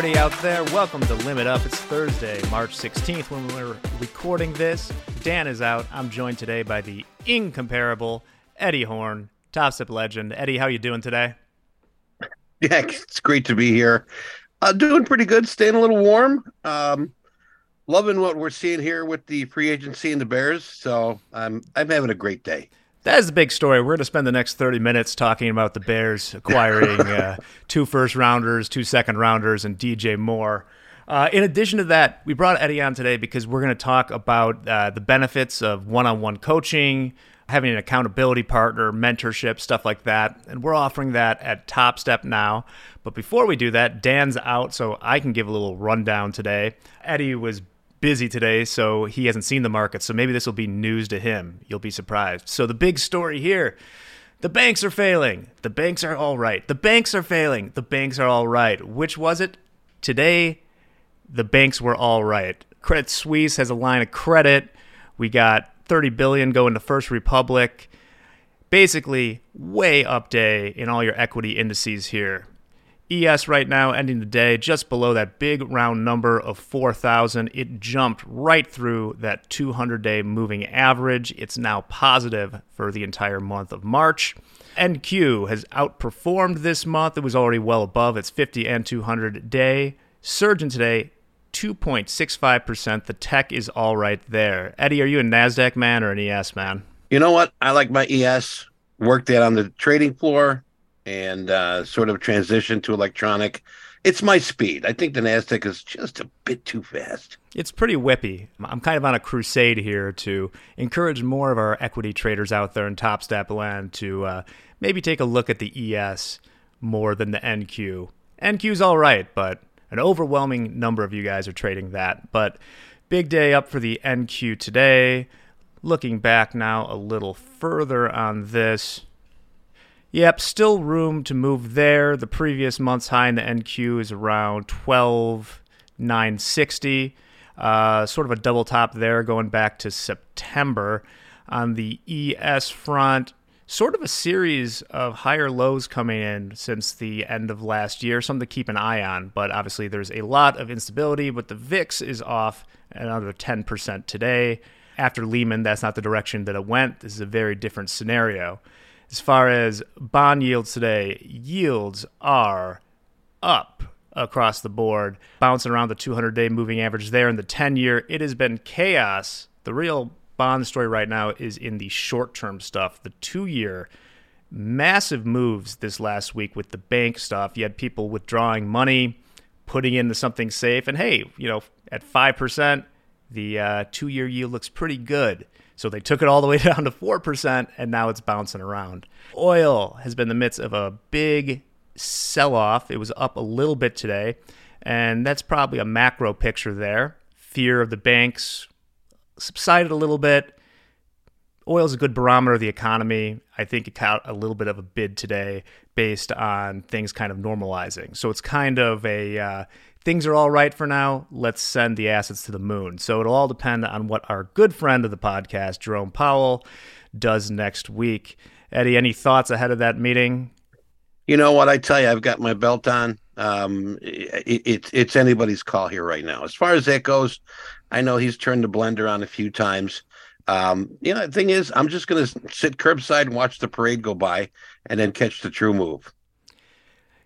everybody out there. Welcome to Limit Up. It's Thursday, March 16th when we're recording this. Dan is out. I'm joined today by the incomparable Eddie Horn, Topstep legend. Eddie, how you doing today? Yeah, it's great to be here. Uh, doing pretty good, staying a little warm. Um, loving what we're seeing here with the free agency and the Bears. So I'm I'm having a great day. That is the big story. We're going to spend the next 30 minutes talking about the Bears acquiring uh, two first rounders, two second rounders, and DJ Moore. Uh, in addition to that, we brought Eddie on today because we're going to talk about uh, the benefits of one on one coaching, having an accountability partner, mentorship, stuff like that. And we're offering that at Topstep now. But before we do that, Dan's out, so I can give a little rundown today. Eddie was busy today, so he hasn't seen the market. So maybe this will be news to him. You'll be surprised. So the big story here the banks are failing. The banks are all right. The banks are failing. The banks are all right. Which was it? Today, the banks were all right. Credit Suisse has a line of credit. We got 30 billion going to First Republic. Basically, way up day in all your equity indices here. ES right now ending the day just below that big round number of 4,000. It jumped right through that 200 day moving average. It's now positive for the entire month of March. NQ has outperformed this month. It was already well above its 50 and 200 day. Surgeon today, 2.65%. The tech is all right there. Eddie, are you a NASDAQ man or an ES man? You know what? I like my ES. Worked that on the trading floor and uh, sort of transition to electronic. It's my speed. I think the Nasdaq is just a bit too fast. It's pretty whippy. I'm kind of on a crusade here to encourage more of our equity traders out there in Topstep land to uh, maybe take a look at the ES more than the NQ. NQ's all right, but an overwhelming number of you guys are trading that. But big day up for the NQ today. Looking back now a little further on this, Yep, still room to move there. The previous month's high in the NQ is around 12,960. Uh, sort of a double top there going back to September. On the ES front, sort of a series of higher lows coming in since the end of last year, something to keep an eye on. But obviously, there's a lot of instability, but the VIX is off another 10% today. After Lehman, that's not the direction that it went. This is a very different scenario. As far as bond yields today, yields are up across the board, bouncing around the 200 day moving average there. In the 10 year, it has been chaos. The real bond story right now is in the short term stuff. The two year, massive moves this last week with the bank stuff. You had people withdrawing money, putting into something safe, and hey, you know, at 5%, the uh, two year yield looks pretty good. So they took it all the way down to 4%, and now it's bouncing around. Oil has been in the midst of a big sell off. It was up a little bit today, and that's probably a macro picture there. Fear of the banks subsided a little bit. Oil is a good barometer of the economy. I think it got a little bit of a bid today based on things kind of normalizing. So it's kind of a uh, things are all right for now. Let's send the assets to the moon. So it'll all depend on what our good friend of the podcast, Jerome Powell, does next week. Eddie, any thoughts ahead of that meeting? You know what? I tell you, I've got my belt on. Um, it, it, it's anybody's call here right now. As far as that goes, I know he's turned the blender on a few times. Um, you know, the thing is, I'm just going to sit curbside and watch the parade go by and then catch the true move.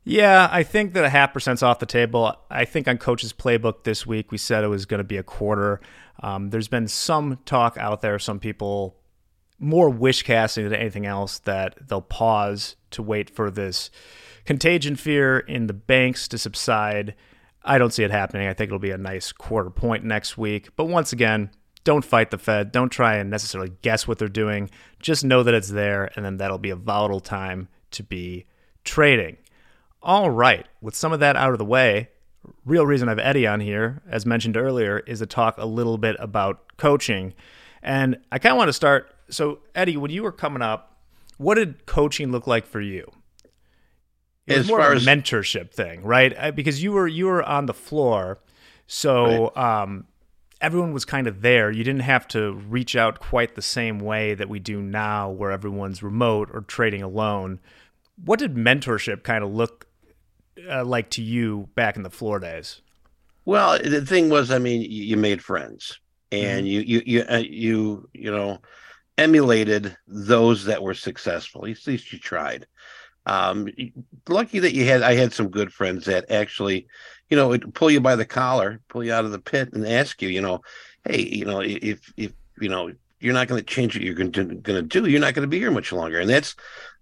Yeah, I think that a half percent's off the table. I think on Coach's playbook this week, we said it was going to be a quarter. Um, there's been some talk out there, some people more wish casting than anything else, that they'll pause to wait for this contagion fear in the banks to subside. I don't see it happening. I think it'll be a nice quarter point next week. But once again, don't fight the Fed. Don't try and necessarily guess what they're doing. Just know that it's there, and then that'll be a volatile time to be trading. All right, with some of that out of the way, real reason I've Eddie on here, as mentioned earlier, is to talk a little bit about coaching. And I kind of want to start. So, Eddie, when you were coming up, what did coaching look like for you? It was as more of a as... mentorship thing, right? Because you were you were on the floor, so right. um, everyone was kind of there. You didn't have to reach out quite the same way that we do now, where everyone's remote or trading alone. What did mentorship kind of look uh, like to you back in the floor days? Well, the thing was, I mean, you made friends, and mm-hmm. you you you uh, you you know emulated those that were successful. At least you tried. Um, lucky that you had I had some good friends that actually, you know, would pull you by the collar, pull you out of the pit, and ask you, you know, hey, you know, if if you know you're not going to change what you're going to, going to do, you're not going to be here much longer, and that's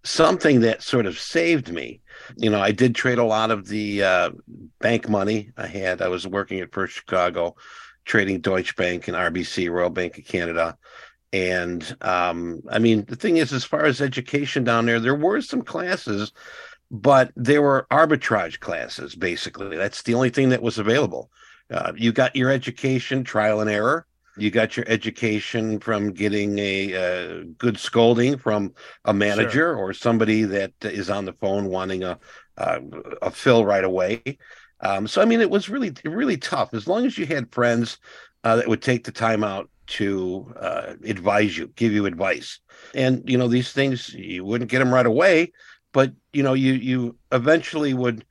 something that sort of saved me. You know, I did trade a lot of the uh, bank money I had. I was working at First Chicago, trading Deutsche Bank and RBC, Royal Bank of Canada. And um, I mean, the thing is, as far as education down there, there were some classes, but there were arbitrage classes, basically. That's the only thing that was available. Uh, you got your education, trial and error. You got your education from getting a, a good scolding from a manager sure. or somebody that is on the phone wanting a, a, a fill right away. Um, so I mean, it was really really tough. As long as you had friends uh, that would take the time out to uh, advise you, give you advice, and you know these things you wouldn't get them right away, but you know you you eventually would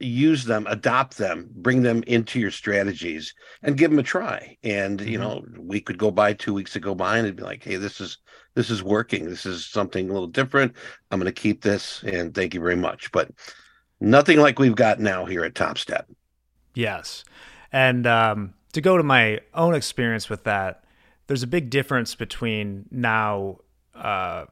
use them, adopt them, bring them into your strategies, and give them a try. And mm-hmm. you know, we could go by, two weeks to go by, and it'd be like, hey, this is this is working. This is something a little different. I'm going to keep this, and thank you very much. But nothing like we've got now here at Topstep. Yes. And um, to go to my own experience with that, there's a big difference between now. Uh,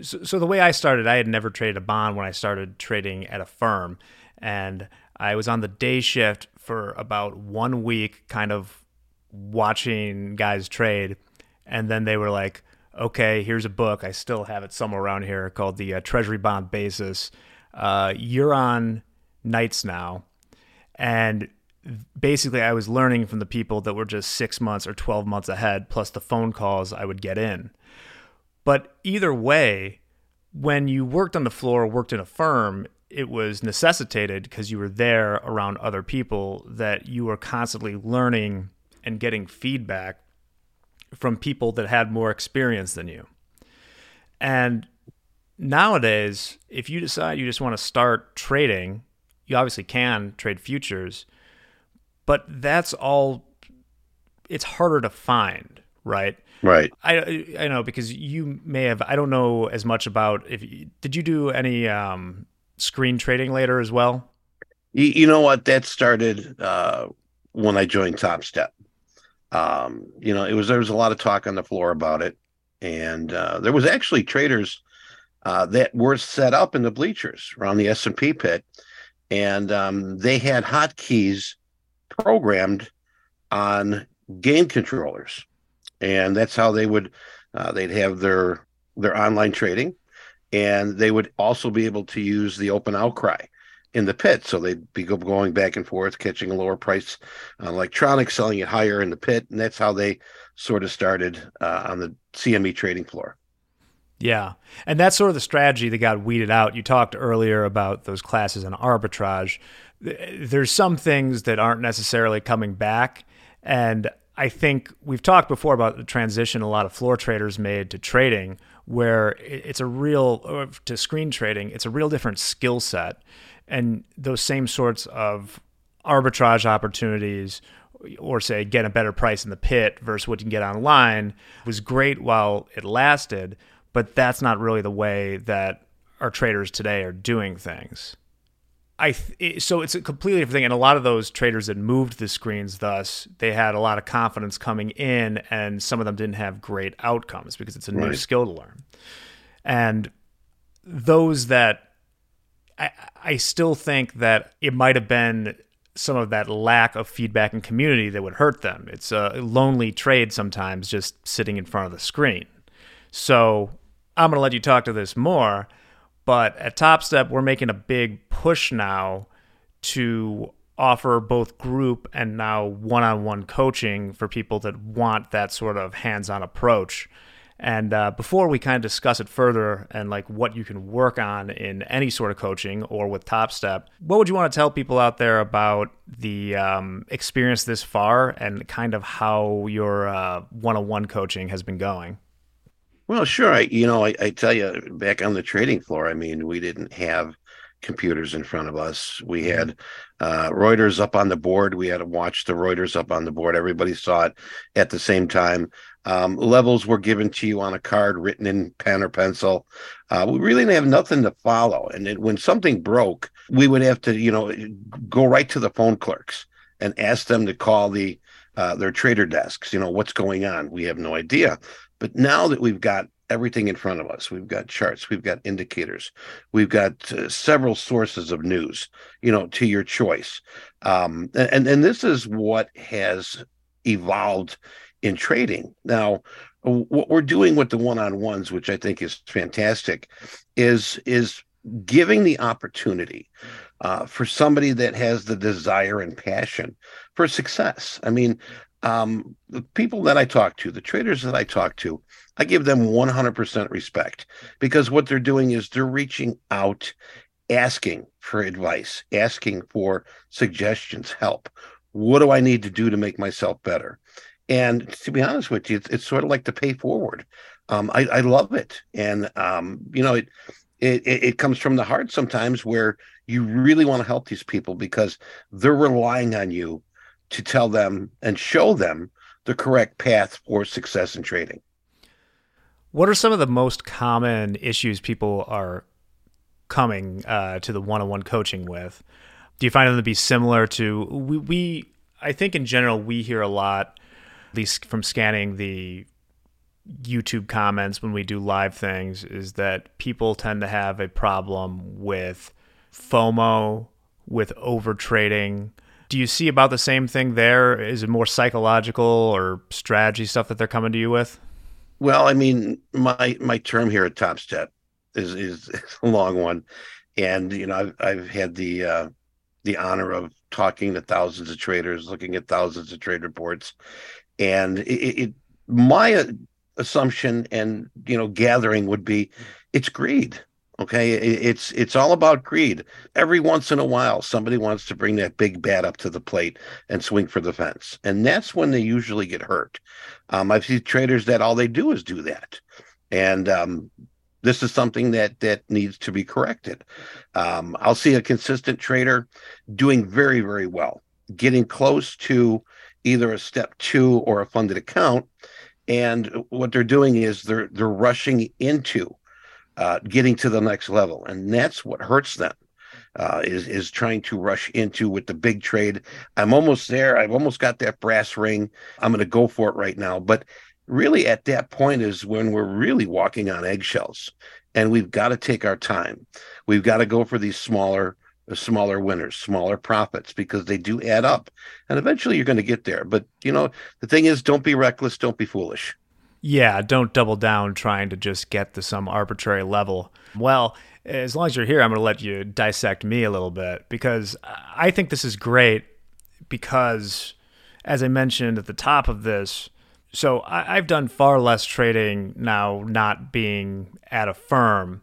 so, so, the way I started, I had never traded a bond when I started trading at a firm. And I was on the day shift for about one week, kind of watching guys trade. And then they were like, okay, here's a book. I still have it somewhere around here called the uh, Treasury Bond Basis uh, you're on nights now, and basically I was learning from the people that were just six months or 12 months ahead, plus the phone calls I would get in. But either way, when you worked on the floor, worked in a firm, it was necessitated because you were there around other people that you were constantly learning and getting feedback from people that had more experience than you. And nowadays, if you decide you just want to start trading, you obviously can trade futures, but that's all. It's harder to find, right? Right. I I know because you may have. I don't know as much about if did you do any um, screen trading later as well. You, you know what? That started uh, when I joined Topstep. Um, you know, it was there was a lot of talk on the floor about it, and uh, there was actually traders uh, that were set up in the bleachers around the S&P pit. And um, they had hotkeys programmed on game controllers. And that's how they would, uh, they'd have their, their online trading. And they would also be able to use the open outcry in the pit. So they'd be going back and forth, catching a lower price on electronics, selling it higher in the pit. And that's how they sort of started uh, on the CME trading floor. Yeah. And that's sort of the strategy that got weeded out. You talked earlier about those classes in arbitrage. There's some things that aren't necessarily coming back. And I think we've talked before about the transition a lot of floor traders made to trading, where it's a real, uh, to screen trading, it's a real different skill set. And those same sorts of arbitrage opportunities or say get a better price in the pit versus what you can get online was great while it lasted but that's not really the way that our traders today are doing things. I th- so it's a completely different thing, and a lot of those traders that moved the screens, thus they had a lot of confidence coming in, and some of them didn't have great outcomes because it's a right. new skill to learn. And those that I, I still think that it might have been some of that lack of feedback and community that would hurt them. It's a lonely trade sometimes, just sitting in front of the screen. So I'm going to let you talk to this more. But at Topstep, we're making a big push now to offer both group and now one on one coaching for people that want that sort of hands on approach. And uh, before we kind of discuss it further and like what you can work on in any sort of coaching or with Topstep, what would you want to tell people out there about the um, experience this far and kind of how your one on one coaching has been going? Well, sure. I, you know, I, I, tell you, back on the trading floor, I mean, we didn't have computers in front of us. We mm-hmm. had uh, Reuters up on the board. We had to watch the Reuters up on the board. Everybody saw it at the same time. Um, levels were given to you on a card written in pen or pencil. Uh, we really didn't have nothing to follow. And it, when something broke, we would have to, you know, go right to the phone clerks and ask them to call the uh, their trader desks. You know, what's going on? We have no idea. But now that we've got everything in front of us. We've got charts, we've got indicators, we've got uh, several sources of news, you know, to your choice. Um, and and this is what has evolved in trading. Now, what we're doing with the one-on-ones, which I think is fantastic, is is giving the opportunity uh, for somebody that has the desire and passion for success. I mean, um, the people that I talk to, the traders that I talk to, I give them 100% respect because what they're doing is they're reaching out, asking for advice, asking for suggestions, help. What do I need to do to make myself better? And to be honest with you, it's, it's sort of like the pay forward. Um, I, I, love it, and um, you know, it, it it comes from the heart sometimes where you really want to help these people because they're relying on you to tell them and show them the correct path for success in trading. What are some of the most common issues people are coming uh, to the one-on-one coaching with? Do you find them to be similar to we, we? I think in general we hear a lot, at least from scanning the YouTube comments when we do live things, is that people tend to have a problem with FOMO, with over trading, do you see about the same thing there? Is it more psychological or strategy stuff that they're coming to you with? Well, I mean, my my term here at Topstep is is a long one, and you know I've I've had the uh, the honor of talking to thousands of traders, looking at thousands of trade reports, and it, it my assumption and you know gathering would be it's greed Okay, it's it's all about greed. Every once in a while, somebody wants to bring that big bat up to the plate and swing for the fence, and that's when they usually get hurt. Um, I've seen traders that all they do is do that, and um, this is something that that needs to be corrected. Um, I'll see a consistent trader doing very very well, getting close to either a step two or a funded account, and what they're doing is they're they're rushing into uh, getting to the next level, and that's what hurts them. Uh, is is trying to rush into with the big trade. I'm almost there. I've almost got that brass ring. I'm going to go for it right now. But really, at that point is when we're really walking on eggshells, and we've got to take our time. We've got to go for these smaller smaller winners, smaller profits because they do add up, and eventually you're going to get there. But you know, the thing is, don't be reckless, don't be foolish. Yeah, don't double down trying to just get to some arbitrary level. Well, as long as you're here, I'm going to let you dissect me a little bit because I think this is great because, as I mentioned at the top of this, so I, have done far less trading now, not being at a firm.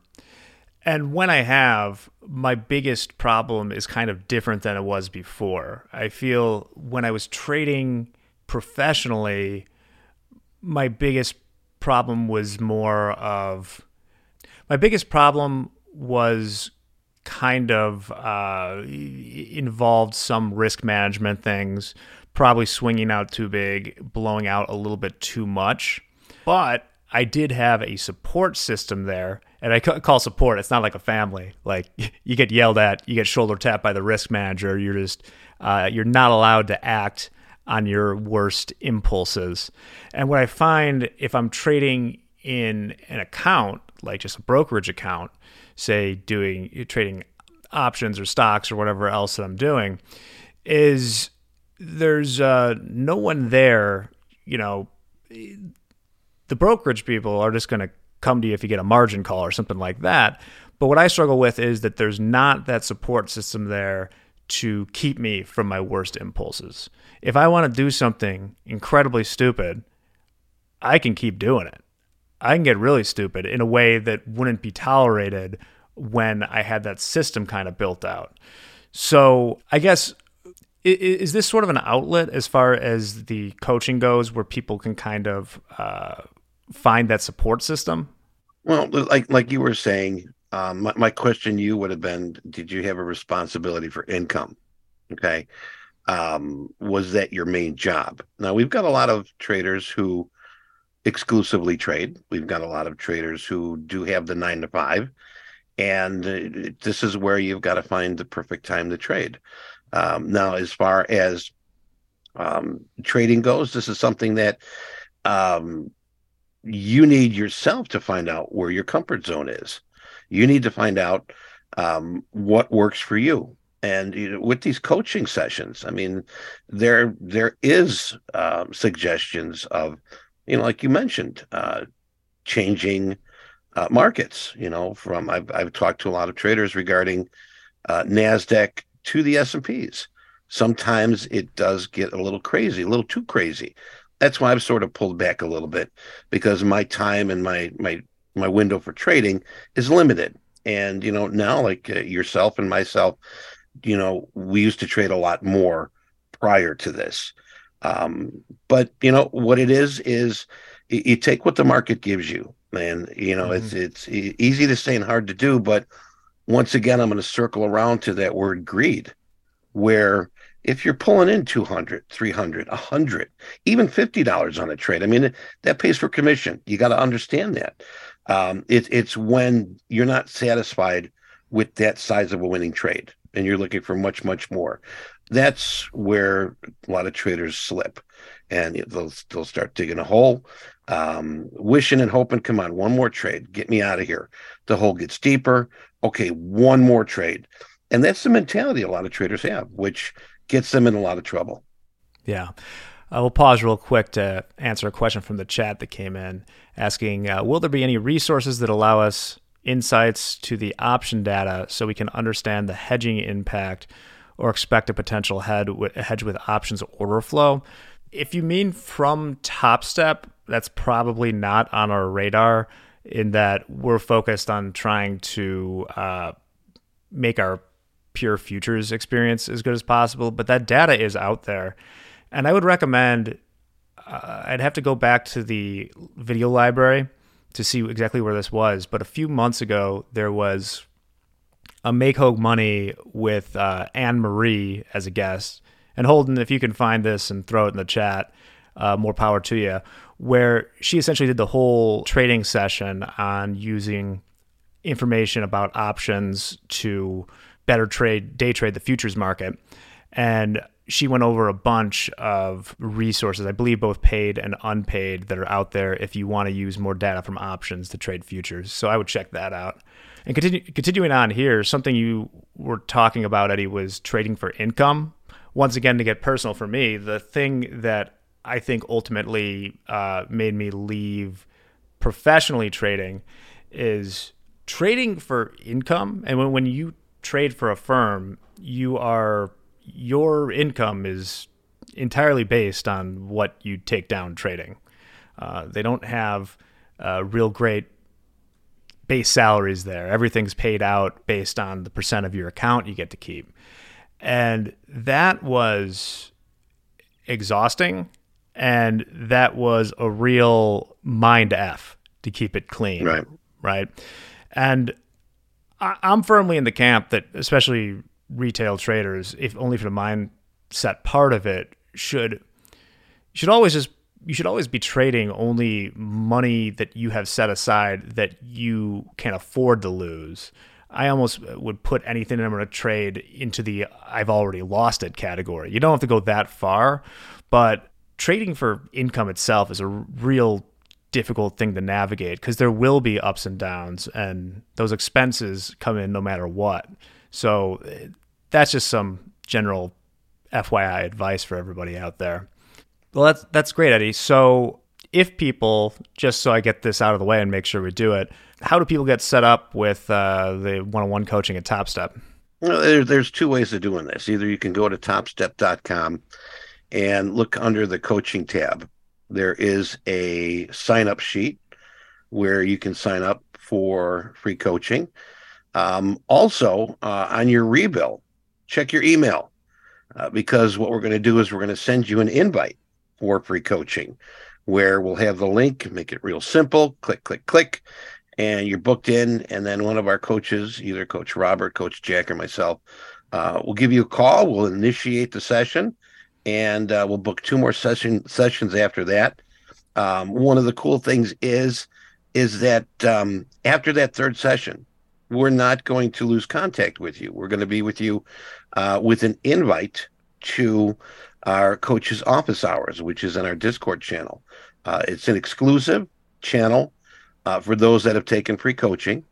And when I have, my biggest problem is kind of different than it was before. I feel when I was trading professionally, my biggest problem was more of my biggest problem was kind of uh, involved some risk management things, probably swinging out too big, blowing out a little bit too much. But I did have a support system there, and I call support. It's not like a family. Like you get yelled at, you get shoulder tapped by the risk manager. You're just uh, you're not allowed to act on your worst impulses. And what I find if I'm trading in an account, like just a brokerage account, say doing trading options or stocks or whatever else that I'm doing, is there's uh, no one there, you know, the brokerage people are just going to come to you if you get a margin call or something like that. But what I struggle with is that there's not that support system there to keep me from my worst impulses. If I want to do something incredibly stupid, I can keep doing it. I can get really stupid in a way that wouldn't be tolerated when I had that system kind of built out. So I guess is this sort of an outlet as far as the coaching goes, where people can kind of uh, find that support system? Well, like like you were saying, um, my, my question you would have been: Did you have a responsibility for income? Okay, um, was that your main job? Now we've got a lot of traders who exclusively trade. We've got a lot of traders who do have the nine to five, and uh, this is where you've got to find the perfect time to trade. Um, now, as far as um, trading goes, this is something that um, you need yourself to find out where your comfort zone is. You need to find out um, what works for you. And you know, with these coaching sessions, I mean, there there is uh, suggestions of, you know, like you mentioned, uh, changing uh, markets. You know, from I've I've talked to a lot of traders regarding uh, Nasdaq to the S and P's. Sometimes it does get a little crazy, a little too crazy that's why I've sort of pulled back a little bit because my time and my my my window for trading is limited. And you know now, like uh, yourself and myself, you know, we used to trade a lot more prior to this. Um, but you know what it is is you, you take what the market gives you, and you know mm-hmm. it's it's easy to say and hard to do. But once again, I'm going to circle around to that word greed, where if you're pulling in 200 300 100 even $50 on a trade i mean that pays for commission you got to understand that um, it, it's when you're not satisfied with that size of a winning trade and you're looking for much much more that's where a lot of traders slip and they'll, they'll start digging a hole um, wishing and hoping come on one more trade get me out of here the hole gets deeper okay one more trade and that's the mentality a lot of traders have which gets them in a lot of trouble. Yeah. Uh, we'll pause real quick to answer a question from the chat that came in asking uh, Will there be any resources that allow us insights to the option data so we can understand the hedging impact or expect a potential head hedge with options order flow? If you mean from Top Step, that's probably not on our radar in that we're focused on trying to uh, make our pure futures experience as good as possible. But that data is out there. And I would recommend, uh, I'd have to go back to the video library to see exactly where this was. But a few months ago, there was a Make Hogue Money with uh, Anne Marie as a guest. And Holden, if you can find this and throw it in the chat, uh, more power to you. Where she essentially did the whole trading session on using information about options to better trade day trade the futures market and she went over a bunch of resources i believe both paid and unpaid that are out there if you want to use more data from options to trade futures. So i would check that out. And continue, continuing on here something you were talking about eddie was trading for income. Once again to get personal for me the thing that i think ultimately uh, made me leave professionally trading is trading for income. And when, when you trade for a firm, you are your income is entirely based on what you take down trading. Uh, they don't have uh, real great base salaries there. Everything's paid out based on the percent of your account you get to keep. And that was exhausting. And that was a real mind F to keep it clean. Right. Right. And I, am firmly in the camp that, especially retail traders, if only for the mindset part of it, should should always just you should always be trading only money that you have set aside that you can afford to lose. I almost would put anything that I'm going to trade into the I've already lost it category. You don't have to go that far, but trading for income itself is a real difficult thing to navigate because there will be ups and downs and those expenses come in no matter what. So that's just some general FYI advice for everybody out there. Well, that's that's great, Eddie. So if people, just so I get this out of the way and make sure we do it, how do people get set up with uh, the one-on-one coaching at Topstep? Well, there, there's two ways of doing this. Either you can go to topstep.com and look under the coaching tab there is a sign up sheet where you can sign up for free coaching. Um, also, uh, on your rebill, check your email uh, because what we're going to do is we're going to send you an invite for free coaching where we'll have the link, make it real simple click, click, click. and you're booked in, and then one of our coaches, either Coach Robert, Coach Jack, or myself, uh, will give you a call. We'll initiate the session, and uh, we'll book two more session sessions after that. Um, one of the cool things is is that um, after that third session, we're not going to lose contact with you. We're going to be with you uh, with an invite to our coach's office hours, which is in our Discord channel. Uh, it's an exclusive channel uh, for those that have taken free coaching.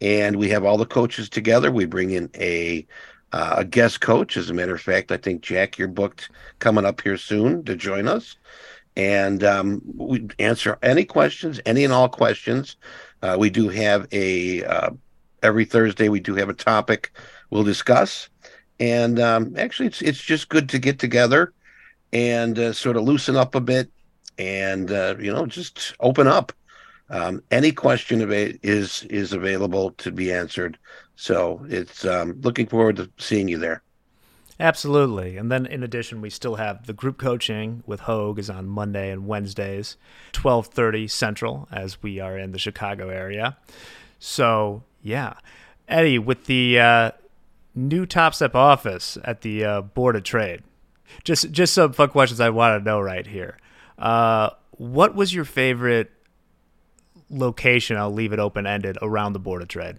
And we have all the coaches together. We bring in a uh, a guest coach. As a matter of fact, I think Jack, you're booked coming up here soon to join us, and um, we answer any questions, any and all questions. Uh, we do have a uh, every Thursday. We do have a topic we'll discuss, and um, actually, it's it's just good to get together and uh, sort of loosen up a bit, and uh, you know, just open up. Um, any question of it is is available to be answered. So it's um, looking forward to seeing you there. Absolutely. And then in addition, we still have the group coaching with Hogue is on Monday and Wednesdays, 1230 Central, as we are in the Chicago area. So, yeah. Eddie, with the uh, new Topstep office at the uh, Board of Trade, just just some fun questions I want to know right here. Uh, what was your favorite location, I'll leave it open ended, around the Board of Trade?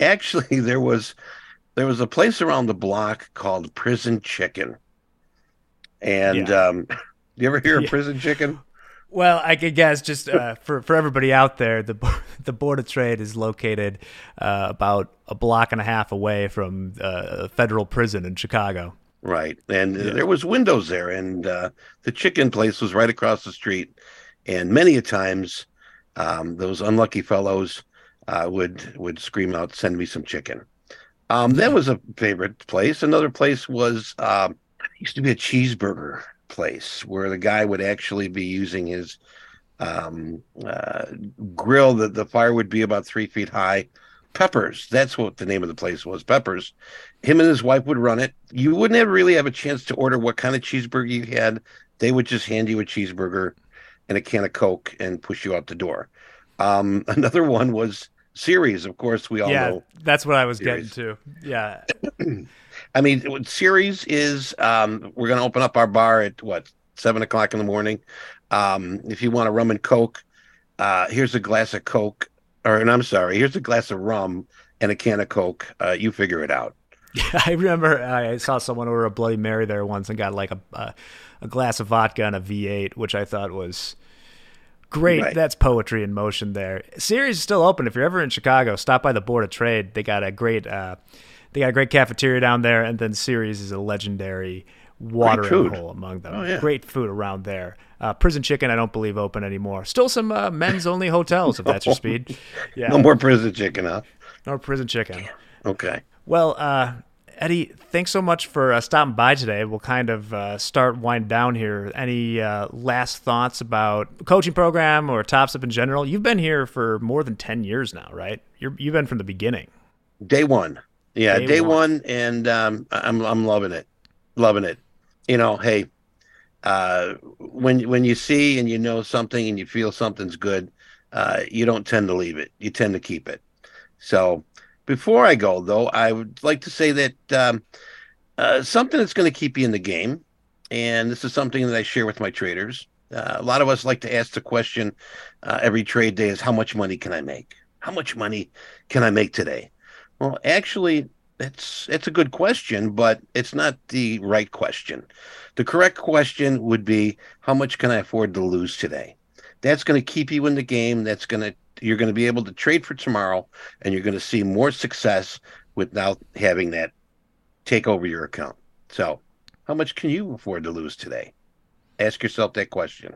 Actually, there was there was a place around the block called Prison Chicken. And yeah. um, you ever hear of yeah. Prison Chicken? Well, I could guess just uh, for for everybody out there, the the Board of Trade is located uh, about a block and a half away from uh, a federal prison in Chicago. Right, and yeah. there was windows there, and uh, the chicken place was right across the street. And many a times, um, those unlucky fellows uh, would would scream out, "Send me some chicken." Um, that was a favorite place. Another place was um, used to be a cheeseburger place where the guy would actually be using his um, uh, grill. That the fire would be about three feet high. Peppers. That's what the name of the place was. Peppers. Him and his wife would run it. You wouldn't have really have a chance to order what kind of cheeseburger you had. They would just hand you a cheeseburger and a can of Coke and push you out the door. Um, another one was Ceres. Of course, we all yeah, know. That's what I was Ceres. getting to. Yeah. I mean, Ceres is. Um, we're going to open up our bar at what seven o'clock in the morning. Um, if you want a rum and coke, uh, here's a glass of coke, or and I'm sorry, here's a glass of rum and a can of coke. Uh, you figure it out. Yeah, I remember I saw someone order a Bloody Mary there once and got like a, a, a glass of vodka and a V8, which I thought was great. Right. That's poetry in motion there. Ceres is still open. If you're ever in Chicago, stop by the Board of Trade. They got a great, uh, they got a great cafeteria down there, and then Ceres is a legendary watering hole among them. Oh, yeah. Great food around there. Uh, Prison Chicken, I don't believe open anymore. Still some uh, men's only hotels, if that's your speed. Yeah. No more Prison Chicken, huh? No Prison Chicken. Okay. Well, uh, Eddie, thanks so much for uh, stopping by today. We'll kind of uh, start wind down here. Any uh, last thoughts about coaching program or Topstep in general? You've been here for more than ten years now, right? You're, you've been from the beginning. Day one, yeah, day, day one. one. and um, I'm I'm loving it, loving it. You know, hey, uh, when when you see and you know something and you feel something's good, uh, you don't tend to leave it. You tend to keep it. So before I go, though, I would like to say that um, uh, something that's going to keep you in the game, and this is something that I share with my traders. Uh, a lot of us like to ask the question uh, every trade day is how much money can I make? How much money can I make today? Well, actually, it's it's a good question, but it's not the right question. The correct question would be how much can I afford to lose today? That's going to keep you in the game. That's going to you're going to be able to trade for tomorrow and you're going to see more success without having that take over your account. So, how much can you afford to lose today? Ask yourself that question.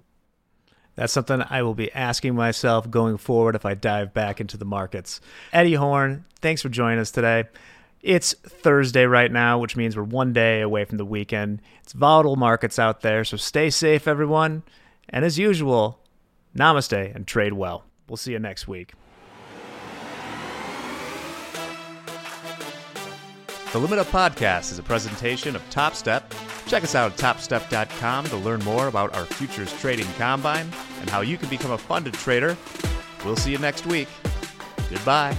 That's something I will be asking myself going forward if I dive back into the markets. Eddie Horn, thanks for joining us today. It's Thursday right now, which means we're one day away from the weekend. It's volatile markets out there, so stay safe, everyone. And as usual, namaste and trade well. We'll see you next week. The Limit Up Podcast is a presentation of Topstep. Check us out at topstep.com to learn more about our futures trading combine and how you can become a funded trader. We'll see you next week. Goodbye.